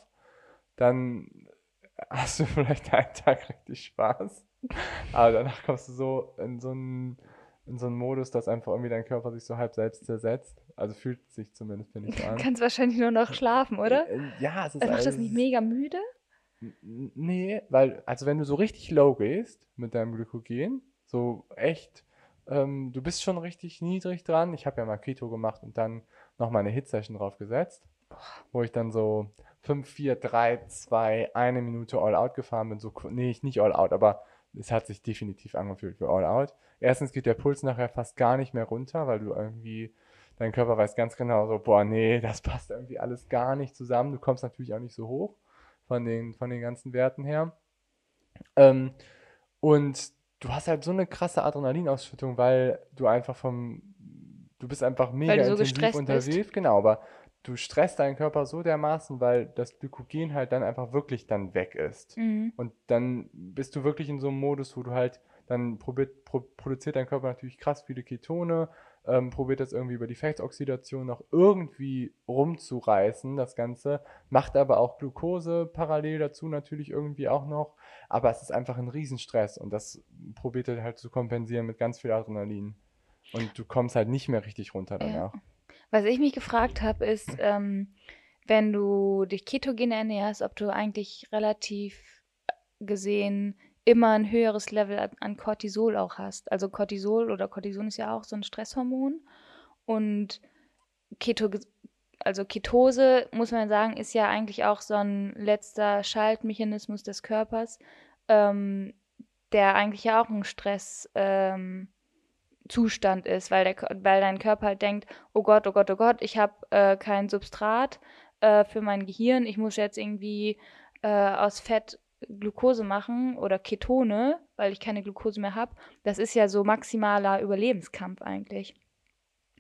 dann hast du vielleicht einen Tag richtig Spaß. Aber danach kommst du so in so einen, in so einen Modus, dass einfach irgendwie dein Körper sich so halb selbst zersetzt. Also fühlt sich zumindest, finde ich, so an. Du kannst wahrscheinlich nur noch schlafen, oder? Äh, ja, es ist Macht das nicht mega müde? Nee, weil, also wenn du so richtig low gehst mit deinem Glykogen, so echt, ähm, du bist schon richtig niedrig dran. Ich habe ja mal Keto gemacht und dann nochmal eine Hit-Session draufgesetzt, wo ich dann so 5, 4, 3, 2, eine Minute All-Out gefahren bin. So, nee, nicht All-Out, aber es hat sich definitiv angefühlt wie All-Out. Erstens geht der Puls nachher fast gar nicht mehr runter, weil du irgendwie, dein Körper weiß ganz genau so, boah, nee, das passt irgendwie alles gar nicht zusammen. Du kommst natürlich auch nicht so hoch von den, von den ganzen Werten her. Ähm, und du hast halt so eine krasse Adrenalinausschüttung, weil du einfach vom, du bist einfach mega so intensiv unterwegs, bist. genau, aber du stresst deinen Körper so dermaßen, weil das Glykogen halt dann einfach wirklich dann weg ist. Mhm. Und dann bist du wirklich in so einem Modus, wo du halt, dann probiert, pro, produziert dein Körper natürlich krass viele Ketone, ähm, probiert das irgendwie über die Fettoxidation noch irgendwie rumzureißen, das Ganze, macht aber auch Glucose parallel dazu natürlich irgendwie auch noch, aber es ist einfach ein Riesenstress und das probiert er halt zu kompensieren mit ganz viel Adrenalin. Und du kommst halt nicht mehr richtig runter danach. Ja. Was ich mich gefragt habe, ist, ähm, wenn du dich ketogen ernährst, ob du eigentlich relativ gesehen immer ein höheres Level an Cortisol auch hast. Also Cortisol oder Cortison ist ja auch so ein Stresshormon. Und Keto, also Ketose, muss man sagen, ist ja eigentlich auch so ein letzter Schaltmechanismus des Körpers, ähm, der eigentlich ja auch ein Stresszustand ähm, ist, weil, der, weil dein Körper halt denkt, oh Gott, oh Gott, oh Gott, ich habe äh, kein Substrat äh, für mein Gehirn, ich muss jetzt irgendwie äh, aus Fett Glucose machen oder Ketone, weil ich keine Glucose mehr habe, das ist ja so maximaler Überlebenskampf eigentlich.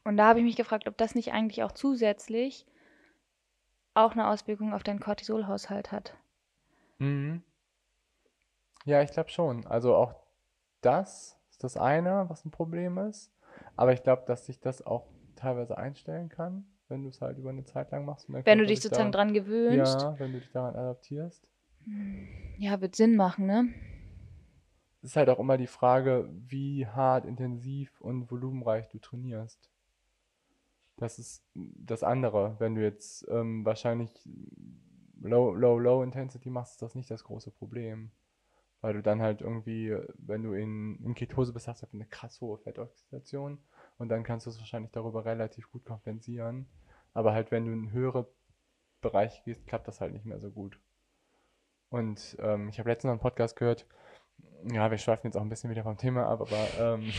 Und da habe ich mich gefragt, ob das nicht eigentlich auch zusätzlich auch eine Auswirkung auf deinen Cortisolhaushalt hat. Mhm. Ja, ich glaube schon. Also auch das ist das eine, was ein Problem ist. Aber ich glaube, dass sich das auch teilweise einstellen kann, wenn du es halt über eine Zeit lang machst. wenn du dich sozusagen daran, dran gewöhnst. Ja, wenn du dich daran adaptierst. Ja, wird Sinn machen, ne? Es ist halt auch immer die Frage, wie hart, intensiv und volumenreich du trainierst. Das ist das andere. Wenn du jetzt ähm, wahrscheinlich low, low, low Intensity machst, ist das nicht das große Problem. Weil du dann halt irgendwie, wenn du in, in Ketose bist, hast du halt eine krass hohe Fettoxidation und dann kannst du es wahrscheinlich darüber relativ gut kompensieren. Aber halt, wenn du in höhere Bereiche gehst, klappt das halt nicht mehr so gut. Und ähm, ich habe letztens noch einen Podcast gehört, ja, wir schweifen jetzt auch ein bisschen wieder vom Thema ab, aber ähm,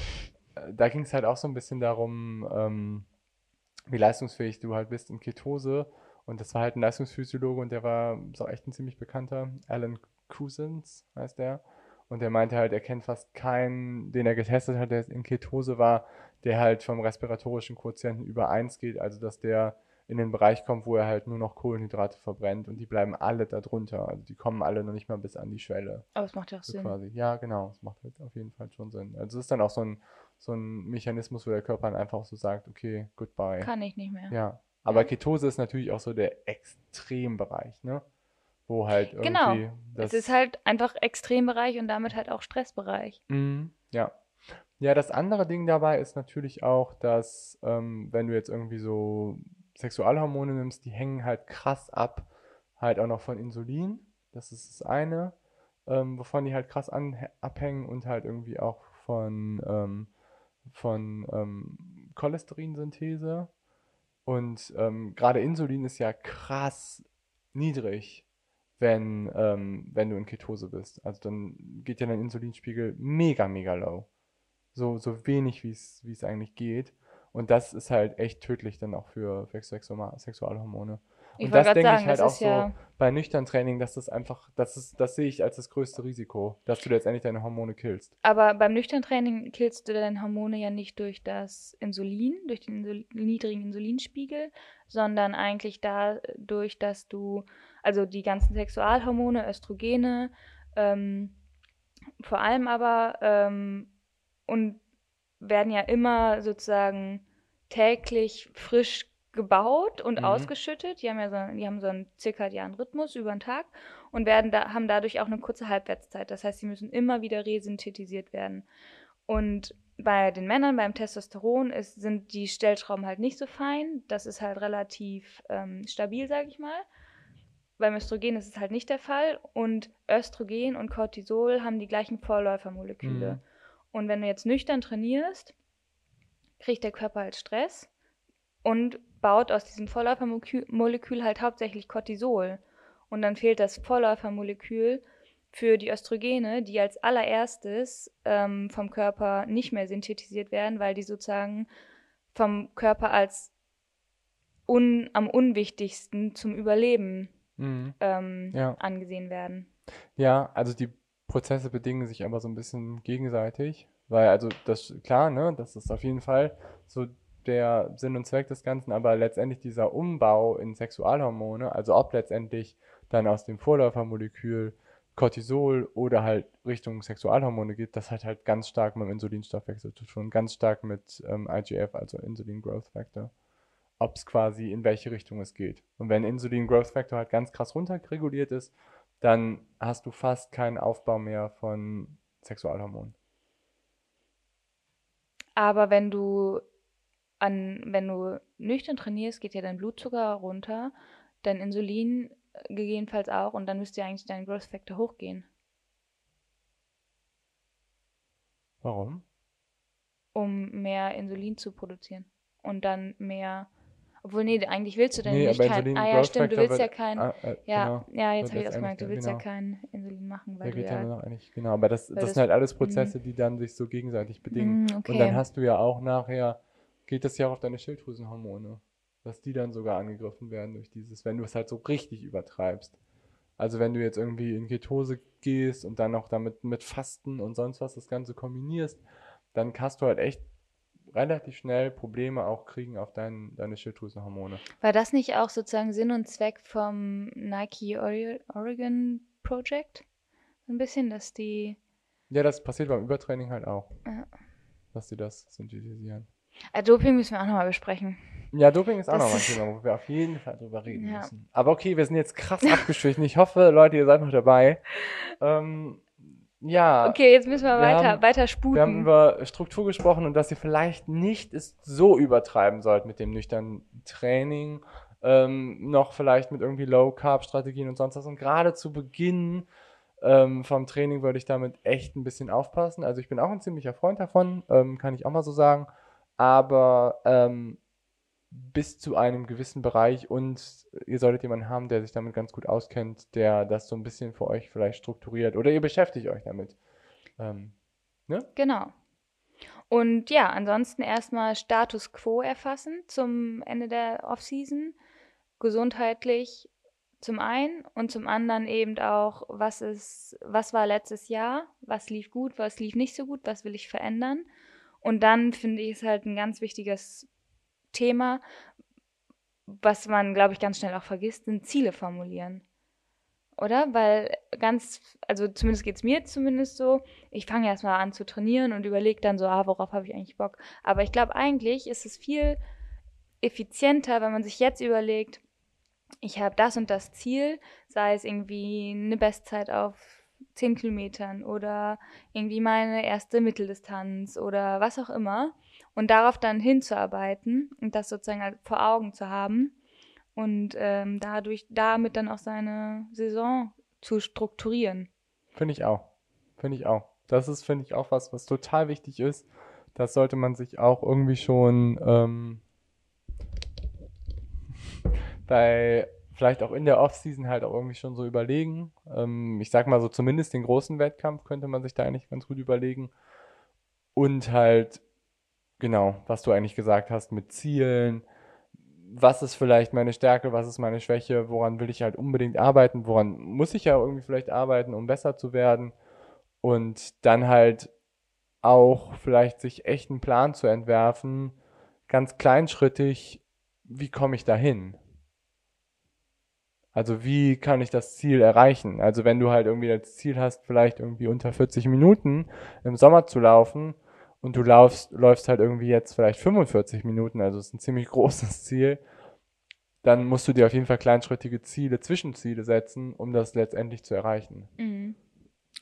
da ging es halt auch so ein bisschen darum, ähm, wie leistungsfähig du halt bist in Ketose. Und das war halt ein Leistungsphysiologe und der war so echt ein ziemlich bekannter, Alan Cousins heißt der. Und der meinte halt, er kennt fast keinen, den er getestet hat, der in Ketose war, der halt vom respiratorischen Quotienten über 1 geht, also dass der in den Bereich kommt, wo er halt nur noch Kohlenhydrate verbrennt und die bleiben alle da drunter. Also die kommen alle noch nicht mal bis an die Schwelle. Aber es macht ja auch so Sinn. Quasi. Ja, genau, es macht halt auf jeden Fall schon Sinn. Also es ist dann auch so ein, so ein Mechanismus, wo der Körper dann einfach so sagt, okay, goodbye. Kann ich nicht mehr. Ja, aber Ketose ist natürlich auch so der Extrembereich, ne? Wo halt irgendwie. Genau. es ist halt einfach Extrembereich und damit halt auch Stressbereich. Mhm, ja. Ja, das andere Ding dabei ist natürlich auch, dass, ähm, wenn du jetzt irgendwie so Sexualhormone nimmst, die hängen halt krass ab, halt auch noch von Insulin. Das ist das eine, ähm, wovon die halt krass an, abhängen und halt irgendwie auch von, ähm, von ähm, Cholesterinsynthese. Und ähm, gerade Insulin ist ja krass niedrig, wenn, ähm, wenn du in Ketose bist. Also dann geht ja dein Insulinspiegel mega, mega low. So, so wenig, wie es eigentlich geht. Und das ist halt echt tödlich dann auch für, Sexualhormone. Ich und das denke sagen, ich halt auch ja so bei nüchtern Training, dass das einfach, das ist, das sehe ich als das größte Risiko, dass du letztendlich deine Hormone killst. Aber beim nüchtern Training killst du deine Hormone ja nicht durch das Insulin, durch den Insul niedrigen Insulinspiegel, sondern eigentlich dadurch, dass du, also die ganzen Sexualhormone, Östrogene, ähm, vor allem aber, ähm, und werden ja immer sozusagen täglich frisch gebaut und mhm. ausgeschüttet. Die haben ja so, die haben so einen zirkadianen Rhythmus über den Tag und werden da, haben dadurch auch eine kurze Halbwertszeit. Das heißt, sie müssen immer wieder resynthetisiert werden. Und bei den Männern, beim Testosteron, ist, sind die Stellschrauben halt nicht so fein. Das ist halt relativ ähm, stabil, sage ich mal. Beim Östrogen ist es halt nicht der Fall. Und Östrogen und Cortisol haben die gleichen Vorläufermoleküle. Mhm. Und wenn du jetzt nüchtern trainierst, kriegt der Körper halt Stress und baut aus diesem Vorläufermolekül halt hauptsächlich Cortisol. Und dann fehlt das Vorläufermolekül für die Östrogene, die als allererstes ähm, vom Körper nicht mehr synthetisiert werden, weil die sozusagen vom Körper als un, am unwichtigsten zum Überleben mhm. ähm, ja. angesehen werden. Ja, also die Prozesse bedingen sich aber so ein bisschen gegenseitig, weil also das klar, ne, das ist auf jeden Fall so der Sinn und Zweck des Ganzen, aber letztendlich dieser Umbau in Sexualhormone, also ob letztendlich dann aus dem Vorläufermolekül Cortisol oder halt Richtung Sexualhormone geht, das hat halt ganz stark mit dem Insulinstoffwechsel zu tun, ganz stark mit ähm, IGF, also Insulin Growth Factor, ob es quasi in welche Richtung es geht. Und wenn Insulin Growth Factor halt ganz krass runterreguliert ist, dann hast du fast keinen Aufbau mehr von Sexualhormonen. Aber wenn du an, wenn du nüchtern trainierst, geht ja dein Blutzucker runter, dein Insulin äh, gegebenenfalls auch und dann müsste ja eigentlich dein Growth Factor hochgehen. Warum? Um mehr Insulin zu produzieren und dann mehr obwohl, nee, eigentlich willst du denn nee, nicht kein. Ah ja, stimmt, du willst ja kein. Ah, äh, ja, genau, ja, jetzt habe ich das gemerkt, du willst genau. ja kein Insulin machen, weil ja, geht du ja, ja noch eigentlich, genau, aber das, das, das, sind halt alles Prozesse, mh. die dann sich so gegenseitig bedingen. Mh, okay. Und dann hast du ja auch nachher geht das ja auch auf deine Schilddrüsenhormone, dass die dann sogar angegriffen werden durch dieses, wenn du es halt so richtig übertreibst. Also wenn du jetzt irgendwie in Ketose gehst und dann auch damit mit Fasten und sonst was das Ganze kombinierst, dann kannst du halt echt relativ schnell Probleme auch kriegen auf dein, deine Schilddrüsenhormone. War das nicht auch sozusagen Sinn und Zweck vom Nike Oregon Project? Ein bisschen, dass die Ja, das passiert beim Übertraining halt auch. Ja. Dass die das synthetisieren. Äh, Doping müssen wir auch nochmal besprechen. Ja, Doping ist auch nochmal ein Thema, wo wir auf jeden Fall drüber reden Ja. müssen. Aber okay, wir sind jetzt krass abgeschwichen. Ich hoffe, Leute, ihr seid noch dabei. Ähm, ja, Okay, jetzt müssen wir, Wir weiter, haben- weiter wir haben sputen. über Struktur gesprochen und dass ihr vielleicht nicht es so übertreiben sollt mit dem nüchternen Training. Ähm, noch vielleicht mit irgendwie Low-Carb-Strategien und sonst was. Und gerade zu Beginn ähm, vom Training würde ich damit echt ein bisschen aufpassen. Also ich bin auch ein ziemlicher Freund davon, ähm, kann ich auch mal so sagen. Aber ähm, bis zu einem gewissen Bereich und ihr solltet jemanden haben, der sich damit ganz gut auskennt, der das so ein bisschen für euch vielleicht strukturiert oder ihr beschäftigt euch damit. Ähm, Genau. Und ja, ansonsten erstmal Status quo erfassen zum Ende der Offseason. Gesundheitlich zum einen und zum anderen eben auch, was ist, was war letztes Jahr, was lief gut, was lief nicht so gut, was will ich verändern. Und dann finde ich es halt ein ganz wichtiges Thema, was man, glaube ich, ganz schnell auch vergisst, sind Ziele formulieren. Oder? Weil ganz, also zumindest geht es mir zumindest so, ich fange erstmal an zu trainieren und überlege dann so, ah, worauf habe ich eigentlich Bock. Aber ich glaube, eigentlich ist es viel effizienter, wenn man sich jetzt überlegt, ich habe das und das Ziel, sei es irgendwie eine Bestzeit auf 10 Kilometern oder irgendwie meine erste Mitteldistanz oder was auch immer und darauf dann hinzuarbeiten und das sozusagen halt vor Augen zu haben und ähm, dadurch damit dann auch seine Saison zu strukturieren. Finde ich auch. Finde ich auch. Das ist, finde ich, auch was, was total wichtig ist. Das sollte man sich auch irgendwie schon ähm, bei, vielleicht auch in der Offseason halt auch irgendwie schon so überlegen. Ähm, ich sag mal so, zumindest den großen Wettkampf könnte man sich da eigentlich ganz gut überlegen. Und halt, genau, was du eigentlich gesagt hast mit Zielen. Was ist vielleicht meine Stärke, was ist meine Schwäche, woran will ich halt unbedingt arbeiten, woran muss ich ja irgendwie vielleicht arbeiten, um besser zu werden. Und dann halt auch vielleicht sich echt einen Plan zu entwerfen, ganz kleinschrittig, wie komme ich dahin? Also wie kann ich das Ziel erreichen? Also wenn du halt irgendwie das Ziel hast, vielleicht irgendwie unter 40 Minuten im Sommer zu laufen und du laufst, läufst halt irgendwie jetzt vielleicht 45 Minuten, also es ist ein ziemlich großes Ziel, dann musst du dir auf jeden Fall kleinschrittige Ziele, Zwischenziele setzen, um das letztendlich zu erreichen. Mhm.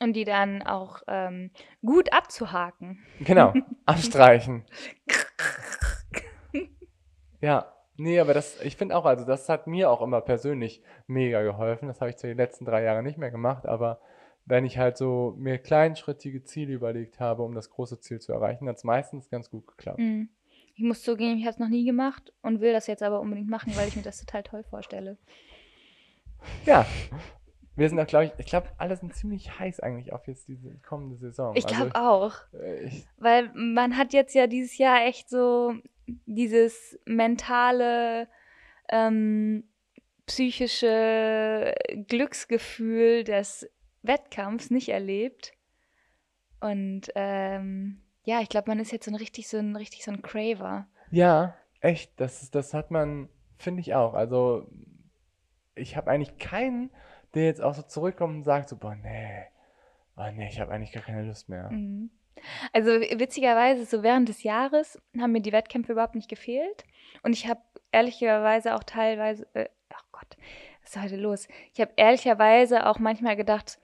Und die dann auch ähm, gut abzuhaken. Genau, abstreichen. Ja, nee, aber das, ich finde auch, also das hat mir auch immer persönlich mega geholfen. Das habe ich zwar die letzten drei Jahre nicht mehr gemacht, aber wenn ich halt so mir kleinschrittige Ziele überlegt habe, um das große Ziel zu erreichen, hat es meistens ganz gut geklappt. Mhm. Ich muss zugeben, ich habe es noch nie gemacht und will das jetzt aber unbedingt machen, weil ich mir das total toll vorstelle. Ja, wir sind auch, glaube ich, ich glaube, alle sind ziemlich heiß eigentlich auf jetzt diese kommende Saison. Ich glaube also, auch. äh, ich, Weil man hat jetzt ja dieses Jahr echt so dieses mentale, ähm, psychische Glücksgefühl des Wettkampfs nicht erlebt. Und ähm, ja, ich glaube, man ist jetzt so ein richtig so ein richtig so ein Craver. Ja, echt, das, ist- das hat man, finde ich auch. Also, ich habe eigentlich keinen, der jetzt auch so zurückkommt und sagt so, boah, nee, oh nee, ich habe eigentlich gar keine Lust mehr. Mhm. Also witzigerweise, so während des Jahres haben mir die Wettkämpfe überhaupt nicht gefehlt. Und ich habe ehrlicherweise auch teilweise, äh, ach Gott, was ist heute los? Ich habe ehrlicherweise auch manchmal gedacht,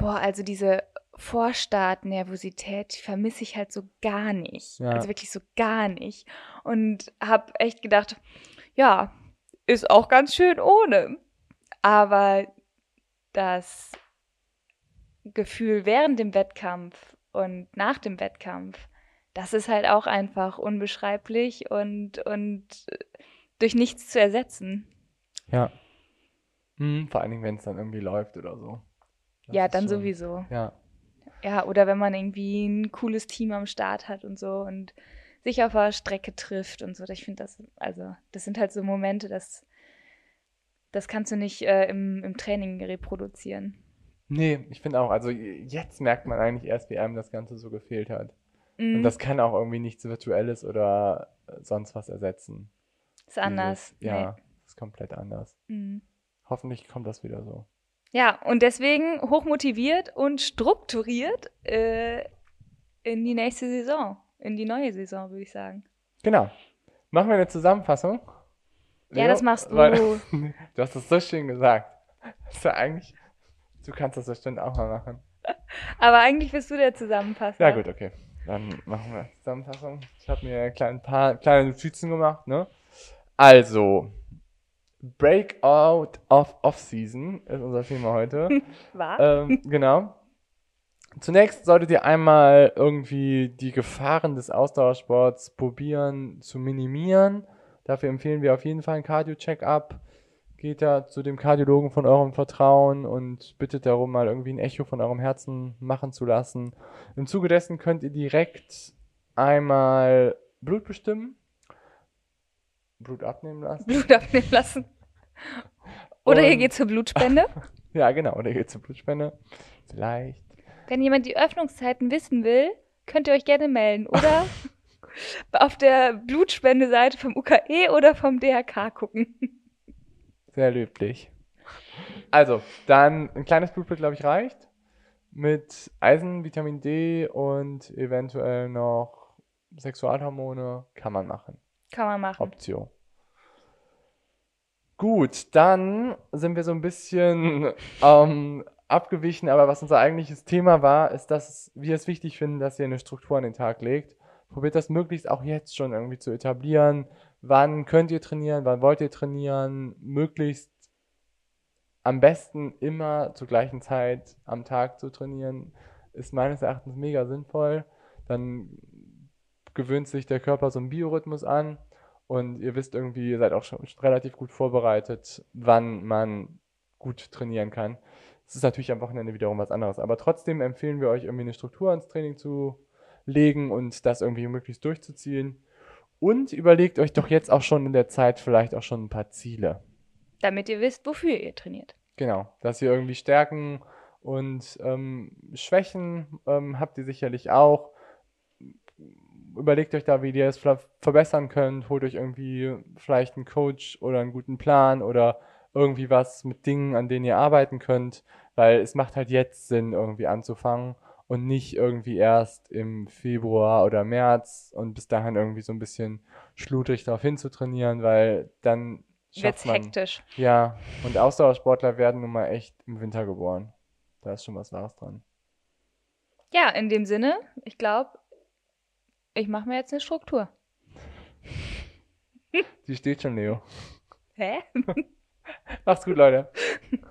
boah, also diese Vorstart-Nervosität, die vermisse ich halt so gar nicht. Ja. Also wirklich so gar nicht. Und habe echt gedacht, ja, ist auch ganz schön ohne. Aber das Gefühl während dem Wettkampf und nach dem Wettkampf, das ist halt auch einfach unbeschreiblich und, und durch nichts zu ersetzen. Ja. Mhm, vor allen Dingen, wenn es dann irgendwie läuft oder so. Ja, dann schon- sowieso. Ja, Ja, oder wenn man irgendwie ein cooles Team am Start hat und so und sich auf der Strecke trifft und so. Ich finde das, also, das sind halt so Momente, das, das kannst du nicht äh, im, im Training reproduzieren. nee, ich finde auch, also jetzt merkt man eigentlich erst, wie einem das Ganze so gefehlt hat. Und Mhm, das kann auch irgendwie nichts Virtuelles oder äh, sonst was ersetzen. ist anders. Dieses, ja, ist komplett anders. Nee. Mhm. Hoffentlich kommt das wieder so. Ja, und deswegen hochmotiviert und strukturiert äh, in die nächste Saison, in die neue Saison, würde ich sagen. Genau. Machen wir eine Zusammenfassung? Ja, das machst du. Weil, du hast das so schön gesagt. Das ist ja eigentlich, du kannst das bestimmt auch mal machen. Aber eigentlich bist du der Zusammenfasser. Ja, gut, okay. Dann machen wir Zusammenfassung. Ich habe mir ein paar kleine Notizen gemacht, ne? Also, Breakout of Off-Season ist unser Thema heute. Was? ähm, genau. Zunächst solltet ihr einmal irgendwie die Gefahren des Ausdauersports probieren zu minimieren. Dafür empfehlen wir auf jeden Fall ein Cardio-Check-up. Geht da zu dem Kardiologen von eurem Vertrauen und bittet darum, mal irgendwie ein Echo von eurem Herzen machen zu lassen. Im Zuge dessen könnt ihr direkt einmal Blut bestimmen. Blut abnehmen lassen. Blut abnehmen lassen. Oder ihr Und- geht zur Blutspende. Ja, genau. Oder ihr geht zur Blutspende. Vielleicht. Wenn jemand die Öffnungszeiten wissen will, könnt ihr euch gerne melden. Oder auf der Blutspendeseite vom UKE oder vom DRK gucken. Sehr löblich. Also, dann ein kleines Blutbild, glaube ich, reicht. Mit Eisen, Vitamin D und eventuell noch Sexualhormone kann man machen. Kann man machen. Option. Gut, dann sind wir so ein bisschen ähm, abgewichen, aber was unser eigentliches Thema war, ist, dass wir es wichtig finden, dass ihr eine Struktur an den Tag legt. Probiert das möglichst auch jetzt schon irgendwie zu etablieren. Wann könnt ihr trainieren? Wann wollt ihr trainieren? Möglichst am besten immer zur gleichen Zeit am Tag zu trainieren, ist meines Erachtens mega sinnvoll. Dann gewöhnt sich der Körper so einen Biorhythmus an und ihr wisst irgendwie, ihr seid auch schon relativ gut vorbereitet, wann man gut trainieren kann. Es ist natürlich am Wochenende wiederum was anderes, aber trotzdem empfehlen wir euch irgendwie eine Struktur ins Training zu legen und das irgendwie möglichst durchzuziehen. Und überlegt euch doch jetzt auch schon in der Zeit vielleicht auch schon ein paar Ziele. Damit ihr wisst, wofür ihr trainiert. Genau, dass ihr irgendwie Stärken und ähm, Schwächen ähm, habt ihr sicherlich auch. Überlegt euch da, wie ihr es ver verbessern könnt. Holt euch irgendwie vielleicht einen Coach oder einen guten Plan oder irgendwie was mit Dingen, an denen ihr arbeiten könnt, weil es macht halt jetzt Sinn, irgendwie anzufangen und nicht irgendwie erst im Februar oder März und bis dahin irgendwie so ein bisschen schludrig darauf hinzutrainieren, weil dann Wird's man hektisch. ja, und Ausdauersportler werden nun mal echt im Winter geboren. Da ist schon was Wahres dran. Ja, in dem Sinne, ich glaube, ich mache mir jetzt eine Struktur. Die steht schon, Leo. Hä? Macht's gut, Leute.